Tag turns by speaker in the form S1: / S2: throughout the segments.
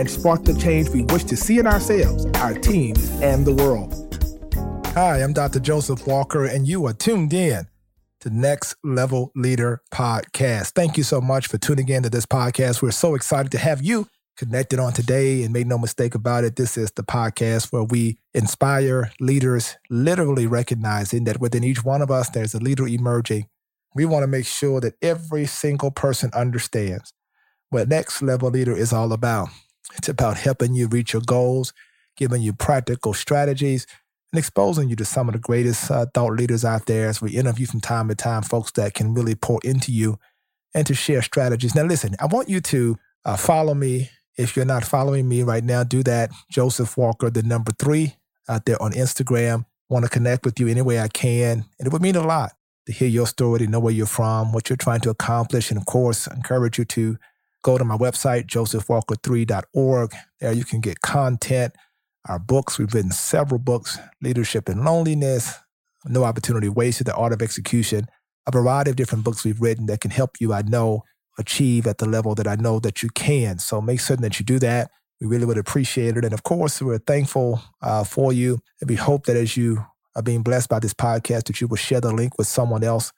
S1: and spark the change we wish to see in ourselves, our teams, and the world. Hi, I'm Dr. Joseph Walker, and you are tuned in to Next Level Leader Podcast. Thank you so much for tuning in to this podcast. We're so excited to have you connected on today. And make no mistake about it, this is the podcast where we inspire leaders, literally recognizing that within each one of us, there's a leader emerging. We want to make sure that every single person understands what Next Level Leader is all about. It's about helping you reach your goals, giving you practical strategies, and exposing you to some of the greatest uh, thought leaders out there as we interview from time to time folks that can really pour into you and to share strategies. Now, listen, I want you to uh, follow me if you're not following me right now, do that. Joseph Walker, the number three, out there on Instagram. Want to connect with you any way I can. And it would mean a lot to hear your story, to know where you're from, what you're trying to accomplish. And of course, I encourage you to go to my website, josephwalker3.org. There you can get content, our books. We've written several books Leadership and Loneliness, No Opportunity Wasted, The Art of Execution, a variety of different books we've written that can help you, I know, achieve at the level that I know that you can. So make certain that you do that. We really would appreciate it. And of course, we're thankful uh, for you. And we hope that as you are being blessed by this podcast, that you will share the link with someone else.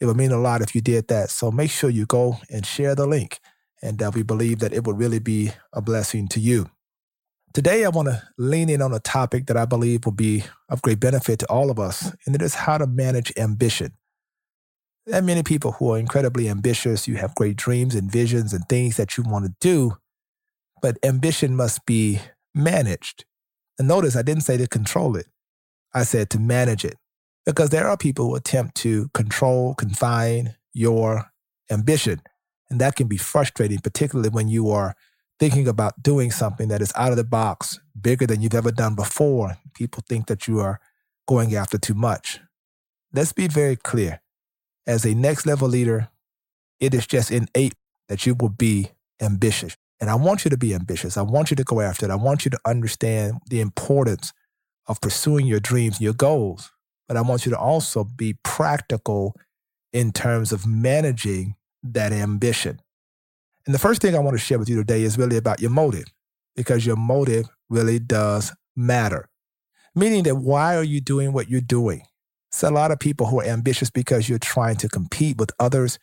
S1: It would mean a lot if you did that. So make sure you go and share the link. And uh, we believe that it would really be a blessing to you. Today, I want to lean in on a topic that I believe will be of great benefit to all of us, and it is how to manage ambition. There are many people who are incredibly ambitious. You have great dreams and visions and things that you want to do, but ambition must be managed. And notice I didn't say to control it, I said to manage it. Because there are people who attempt to control, confine your ambition. And that can be frustrating, particularly when you are thinking about doing something that is out of the box, bigger than you've ever done before. People think that you are going after too much. Let's be very clear as a next level leader, it is just innate that you will be ambitious. And I want you to be ambitious. I want you to go after it. I want you to understand the importance of pursuing your dreams, your goals. But I want you to also be practical in terms of managing that ambition. And the first thing I want to share with you today is really about your motive, because your motive really does matter. Meaning that why are you doing what you're doing? It's a lot of people who are ambitious because you're trying to compete with others.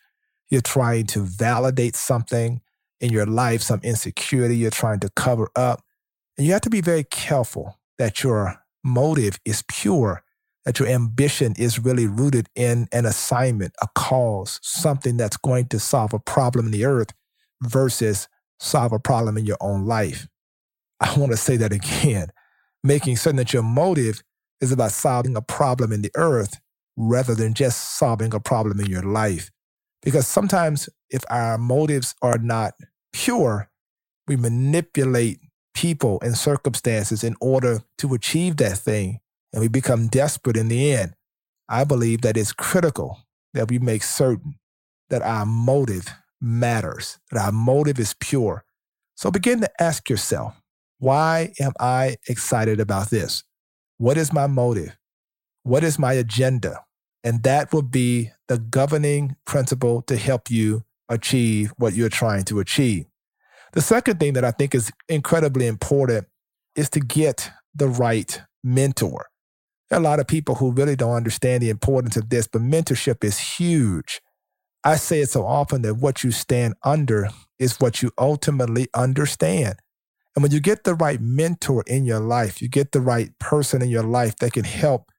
S1: You're trying to validate something in your life, some insecurity you're trying to cover up. And you have to be very careful that your motive is pure, that your ambition is really rooted in an assignment, a cause, something that's going to solve a problem in the earth versus solve a problem in your own life. I want to say that again, making certain that your motive is about solving a problem in the earth rather than just solving a problem in your life. Because sometimes, if our motives are not pure, we manipulate people and circumstances in order to achieve that thing, and we become desperate in the end. I believe that it's critical that we make certain that our motive matters, that our motive is pure. So begin to ask yourself, why am I excited about this? What is my motive? What is my agenda? And that will be the governing principle to help you achieve what you're trying to achieve. The second thing that I think is incredibly important is to get the right mentor. There are a lot of people who really don't understand the importance of this, but mentorship is huge. I say it so often that what you stand under is what you ultimately understand. And when you get the right mentor in your life, you get the right person in your life that can help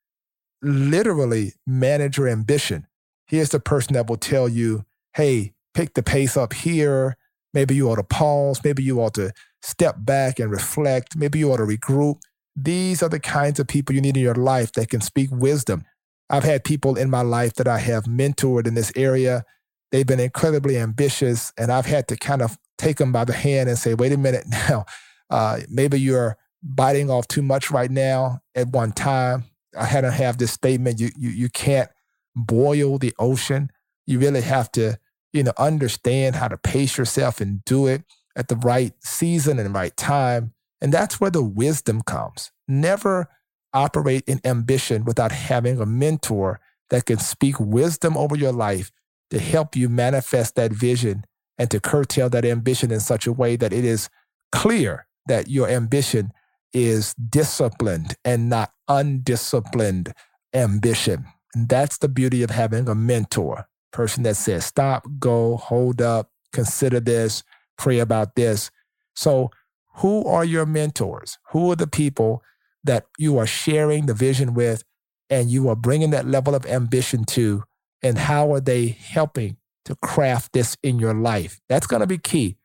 S1: literally manage your ambition. Here's the person that will tell you, hey, pick the pace up here. Maybe you ought to pause. Maybe you ought to step back and reflect. Maybe you ought to regroup. These are the kinds of people you need in your life that can speak wisdom. I've had people in my life that I have mentored in this area. They've been incredibly ambitious, and I've had to kind of take them by the hand and say, wait a minute now, uh, maybe you're biting off too much right now at one time. I had to have this statement you, you, you can't boil the ocean. You really have to, you know, understand how to pace yourself and do it at the right season and right time. And that's where the wisdom comes. Never operate in ambition without having a mentor that can speak wisdom over your life to help you manifest that vision and to curtail that ambition in such a way that it is clear that your ambition is disciplined and not undisciplined ambition. And that's the beauty of having a mentor, person that says, stop, go, hold up, consider this, pray about this. So, who are your mentors? Who are the people that you are sharing the vision with and you are bringing that level of ambition to? And how are they helping to craft this in your life? That's going to be key.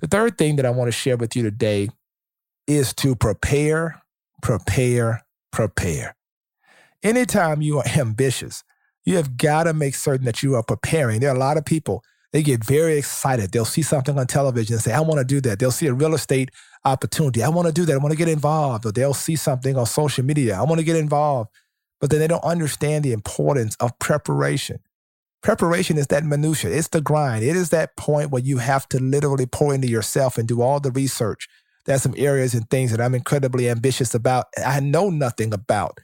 S1: The third thing that I want to share with you today is to prepare, prepare, prepare. Anytime you are ambitious, you have got to make certain that you are preparing. There are a lot of people, they get very excited. They'll see something on television and say, I want to do that. They'll see a real estate opportunity. I want to do that. I want to get involved. Or they'll see something on social media. I want to get involved. But then they don't understand the importance of preparation. Preparation is that minutia. It's the grind. It is that point where you have to literally pour into yourself and do all the research. There's some areas and things that I'm incredibly ambitious about. I know nothing about,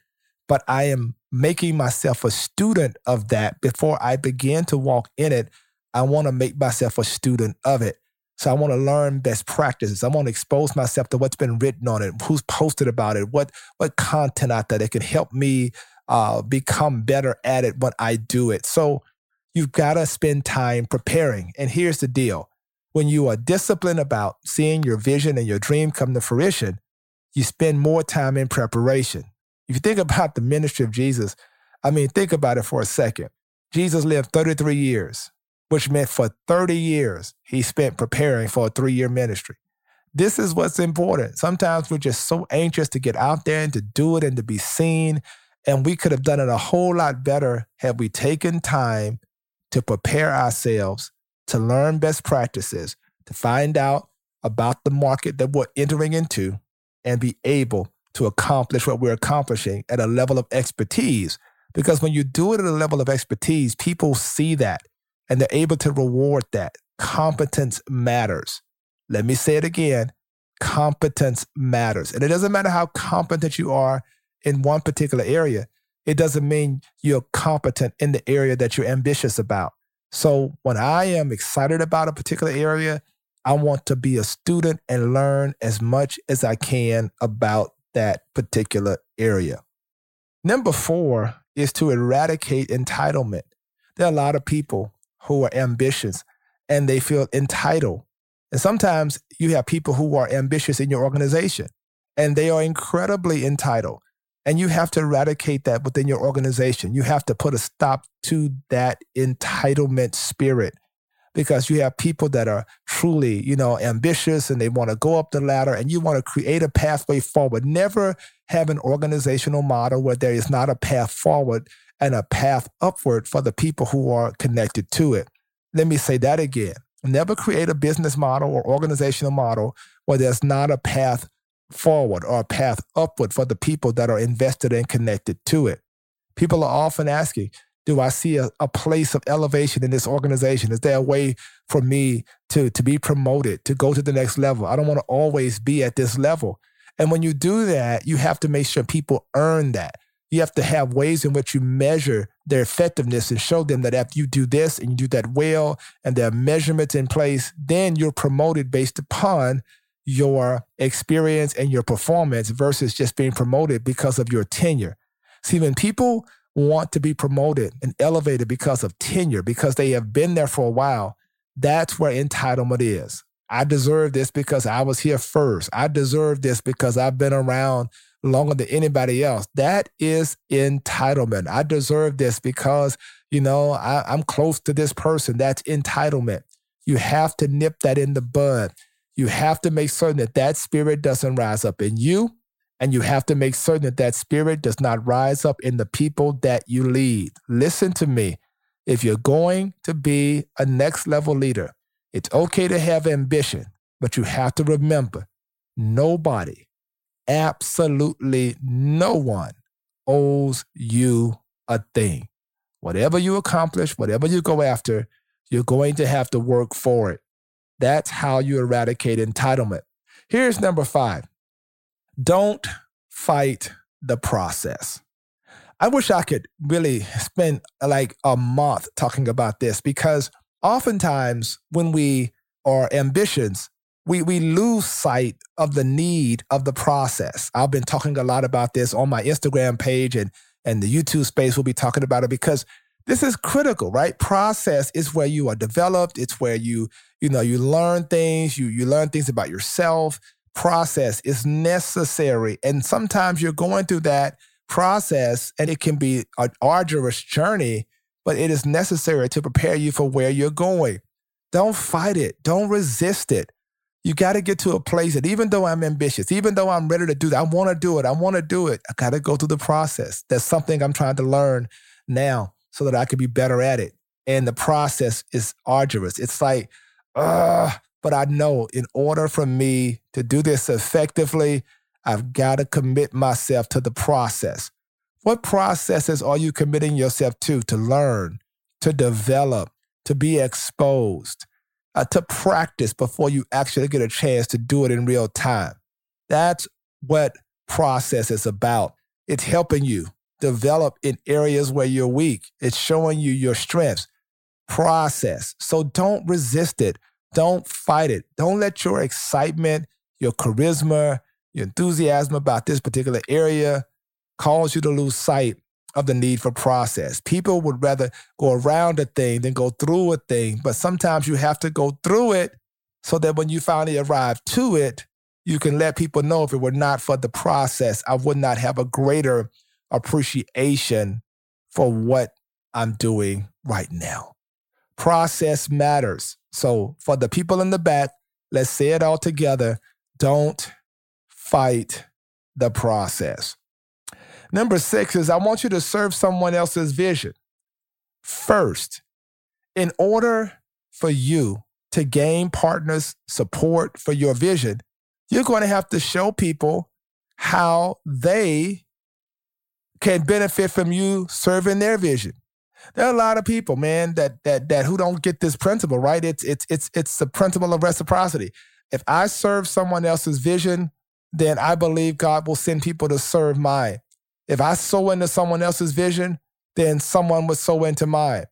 S1: but I am making myself a student of that before I begin to walk in it. I want to make myself a student of it. So I want to learn best practices. I want to expose myself to what's been written on it, who's posted about it, what what content out there that can help me uh, become better at it when I do it. So You've got to spend time preparing. And here's the deal when you are disciplined about seeing your vision and your dream come to fruition, you spend more time in preparation. If you think about the ministry of Jesus, I mean, think about it for a second. Jesus lived 33 years, which meant for 30 years, he spent preparing for a three year ministry. This is what's important. Sometimes we're just so anxious to get out there and to do it and to be seen. And we could have done it a whole lot better had we taken time to prepare ourselves to learn best practices, to find out about the market that we're entering into, and be able to accomplish what we're accomplishing at a level of expertise. Because when you do it at a level of expertise, people see that and they're able to reward that. Competence matters. Let me say it again competence matters. And it doesn't matter how competent you are in one particular area, it doesn't mean you're competent in the area that you're ambitious about. So when I am excited about a particular area, I want to be a student and learn as much as I can about that particular area. Number four is to eradicate entitlement. There are a lot of people who are ambitious and they feel entitled. And sometimes you have people who are ambitious in your organization and they are incredibly entitled. And you have to eradicate that within your organization. You have to put a stop to that entitlement spirit because you have people that are truly, you know, ambitious and they want to go up the ladder and you want to create a pathway forward. Never have an organizational model where there is not a path forward and a path upward for the people who are connected to it. Let me say that again. Never create a business model or organizational model where there's not a path forward or a path upward for the people that are invested and connected to it. People are often asking, do I see a, a place of elevation in this organization? Is there a way for me to, to be promoted, to go to the next level? I don't want to always be at this level. And when you do that, you have to make sure people earn that. You have to have ways in which you measure their effectiveness and show them that after you do this and you do that well and there are measurements in place, then you're promoted based upon your experience and your performance versus just being promoted because of your tenure. See, when people want to be promoted and elevated because of tenure, because they have been there for a while, that's where entitlement is. I deserve this because I was here first. I deserve this because I've been around longer than anybody else. That is entitlement. I deserve this because, you know, I, am close to this person. That's entitlement. You have to nip that in the bud. You have to make certain that that spirit doesn't rise up in you. And you have to make certain that that spirit does not rise up in the people that you lead. Listen to me. If you're going to be a next level leader, it's okay to have ambition, but you have to remember nobody, absolutely no one owes you a thing. Whatever you accomplish, whatever you go after, you're going to have to work for it. That's how you eradicate entitlement. Here's number five don't fight the process. I wish I could really spend like a month talking about this because oftentimes when we are ambitious, we, we lose sight of the need of the process. I've been talking a lot about this on my Instagram page and, and the YouTube space. We'll be talking about it because this is critical, right? Process is where you are developed. It's where you, you know, you learn things, you, you learn things about yourself. Process is necessary. And sometimes you're going through that process and it can be an arduous journey, but it is necessary to prepare you for where you're going. Don't fight it. Don't resist it. You got to get to a place that even though I'm ambitious, even though I'm ready to do that, I want to do it. I want to do it. I got to go through the process. That's something I'm trying to learn now so that I can be better at it. And the process is arduous. It's like, uh, but I know in order for me to do this effectively, I've got to commit myself to the process. What processes are you committing yourself to to learn, to develop, to be exposed, uh, to practice before you actually get a chance to do it in real time? That's what process is about. It's helping you develop in areas where you're weak. It's showing you your strengths. Process. So don't resist it. Don't fight it. Don't let your excitement, your charisma, your enthusiasm about this particular area cause you to lose sight of the need for process. People would rather go around a thing than go through a thing, but sometimes you have to go through it so that when you finally arrive to it, you can let people know if it were not for the process, I would not have a greater appreciation for what I'm doing right now. Process matters. So, for the people in the back, let's say it all together. Don't fight the process. Number six is I want you to serve someone else's vision. First, in order for you to gain partners' support for your vision, you're going to have to show people how they can benefit from you serving their vision. There are a lot of people, man, that that that who don't get this principle, right? It's it's it's it's the principle of reciprocity. If I serve someone else's vision, then I believe God will send people to serve mine. If I sow into someone else's vision, then someone would sow into mine.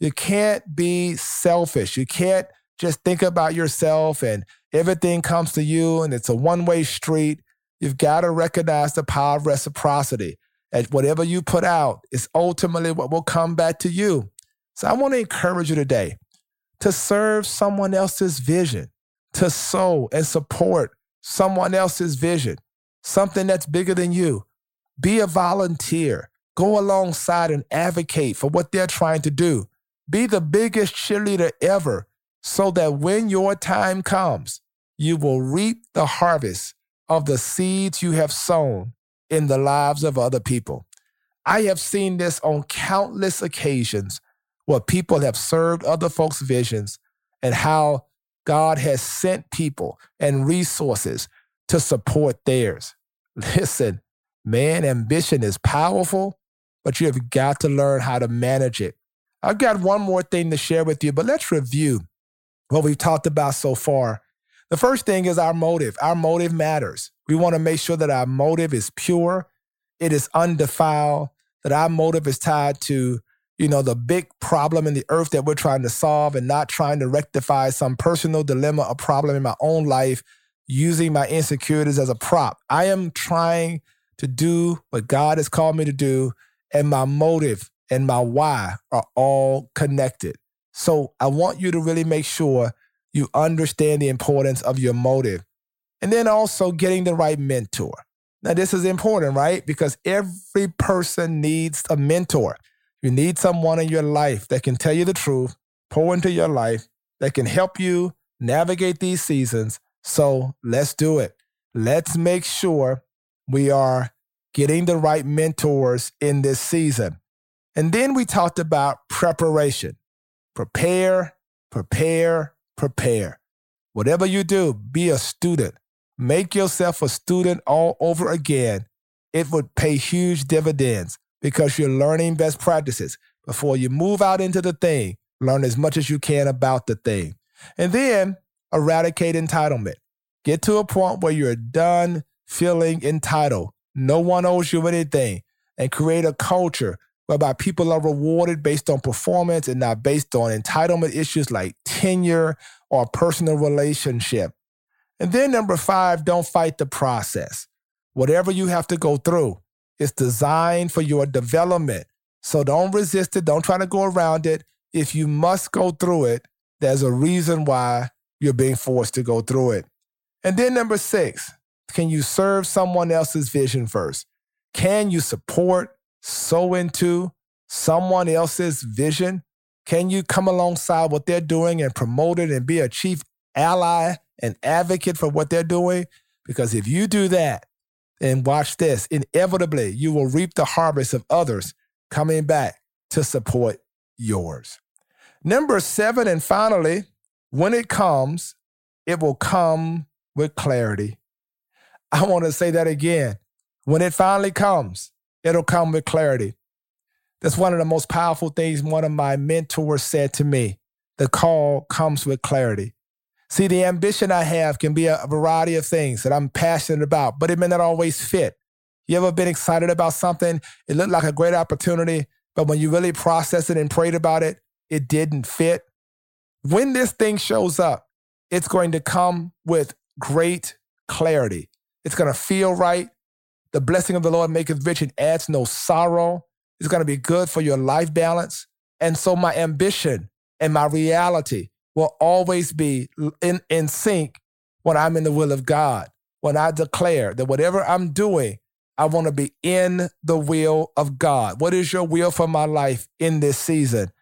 S1: You can't be selfish. You can't just think about yourself and everything comes to you and it's a one way street. You've got to recognize the power of reciprocity. And whatever you put out is ultimately what will come back to you. So I want to encourage you today to serve someone else's vision, to sow and support someone else's vision, something that's bigger than you. Be a volunteer. Go alongside and advocate for what they're trying to do. Be the biggest cheerleader ever so that when your time comes, you will reap the harvest of the seeds you have sown in the lives of other people. I have seen this on countless occasions where people have served other folks' visions and how God has sent people and resources to support theirs. Listen, man, ambition is powerful, but you have got to learn how to manage it. I've got one more thing to share with you, but let's review what we've talked about so far. The first thing is our motive. Our motive matters. We want to make sure that our motive is pure, it is undefiled, that our motive is tied to you know, the big problem in the earth that we're trying to solve and not trying to rectify some personal dilemma or problem in my own life using my insecurities as a prop. I am trying to do what God has called me to do, and my motive and my why are all connected. So I want you to really make sure you understand the importance of your motive. And then also getting the right mentor. Now, this is important, right? Because every person needs a mentor. You need someone in your life that can tell you the truth, pour into your life, that can help you navigate these seasons. So let's do it. Let's make sure we are getting the right mentors in this season. And then we talked about preparation. Prepare, prepare, prepare. Whatever you do, be a student make yourself a student all over again, it would pay huge dividends because you're learning best practices. Before you move out into the thing, learn as much as you can about the thing. And then eradicate entitlement. Get to a point where you're done feeling entitled. No one owes you anything. And create a culture whereby people are rewarded based on performance and not based on entitlement issues like tenure or personal relationship. And then number five, don't fight the process. Whatever you have to go through, it's designed for your development. So don't resist it. Don't try to go around it. If you must go through it, there's a reason why you're being forced to go through it. And then number six, can you serve someone else's vision first? Can you support, sow into someone else's vision? Can you come alongside what they're doing and promote it and be a chief ally and advocate for what they're doing? Because if you do that, and watch this, inevitably you will reap the harvest of others coming back to support yours. Number seven, and finally, when it comes, it will come with clarity. I want to say that again. When it finally comes, it'll come with clarity. That's one of the most powerful things one of my mentors said to me. The call comes with clarity. See, the ambition I have can be a variety of things that I'm passionate about, but it may not always fit. You ever been excited about something? It looked like a great opportunity, but when you really process it and prayed about it, it didn't fit. When this thing shows up, it's going to come with great clarity. It's going to feel right. The blessing of the Lord maketh rich and adds no sorrow. It's going to be good for your life balance. And so my ambition and my reality will always be in, in sync when I'm in the will of God. When I declare that whatever I'm doing, I want to be in the will of God. What is your will for my life in this season?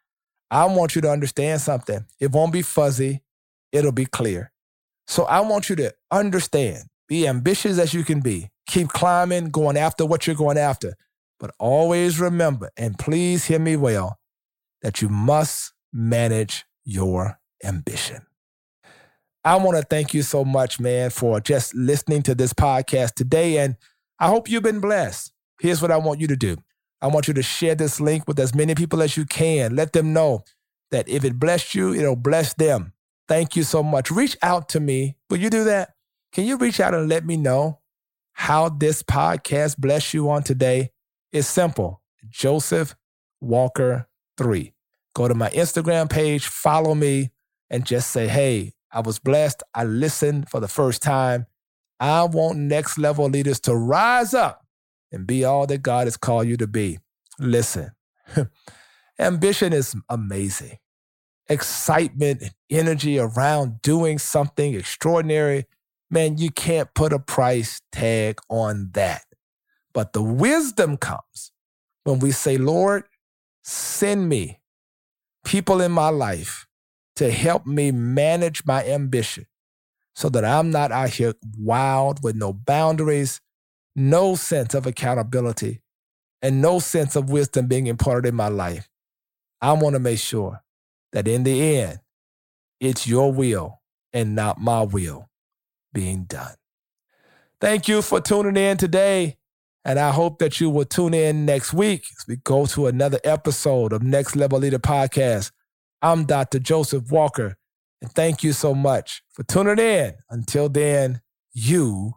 S1: I want you to understand something. It won't be fuzzy, it'll be clear. So I want you to understand, be ambitious as you can be, keep climbing, going after what you're going after. But always remember, and please hear me well, that you must manage your ambition. I want to thank you so much, man, for just listening to this podcast today. And I hope you've been blessed. Here's what I want you to do I want you to share this link with as many people as you can. Let them know that if it blessed you, it'll bless them. Thank you so much. Reach out to me. Will you do that? Can you reach out and let me know how this podcast blessed you on today? It's simple Joseph Walker 3. Go to my Instagram page, follow me, and just say, hey, I was blessed. I listened for the first time. I want next level leaders to rise up and be all that God has called you to be. Listen, ambition is amazing. Excitement and energy around doing something extraordinary, man, you can't put a price tag on that. But the wisdom comes when we say, Lord, send me people in my life to help me manage my ambition so that I'm not out here wild with no boundaries, no sense of accountability, and no sense of wisdom being imparted in my life. I want to make sure that in the end, it's your will and not my will being done. Thank you for tuning in today. And I hope that you will tune in next week as we go to another episode of Next Level Leader Podcast. I'm Dr. Joseph Walker. And thank you so much for tuning in. Until then, you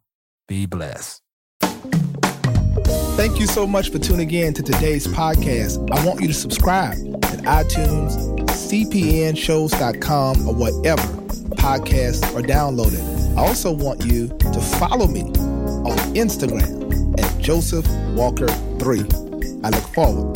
S1: be blessed. Thank you so much for tuning in to today's podcast. I want you to subscribe at iTunes, cpnshows.com, or whatever podcasts are downloaded. I also want you to follow me on Instagram at Joseph Walker 3. I look forward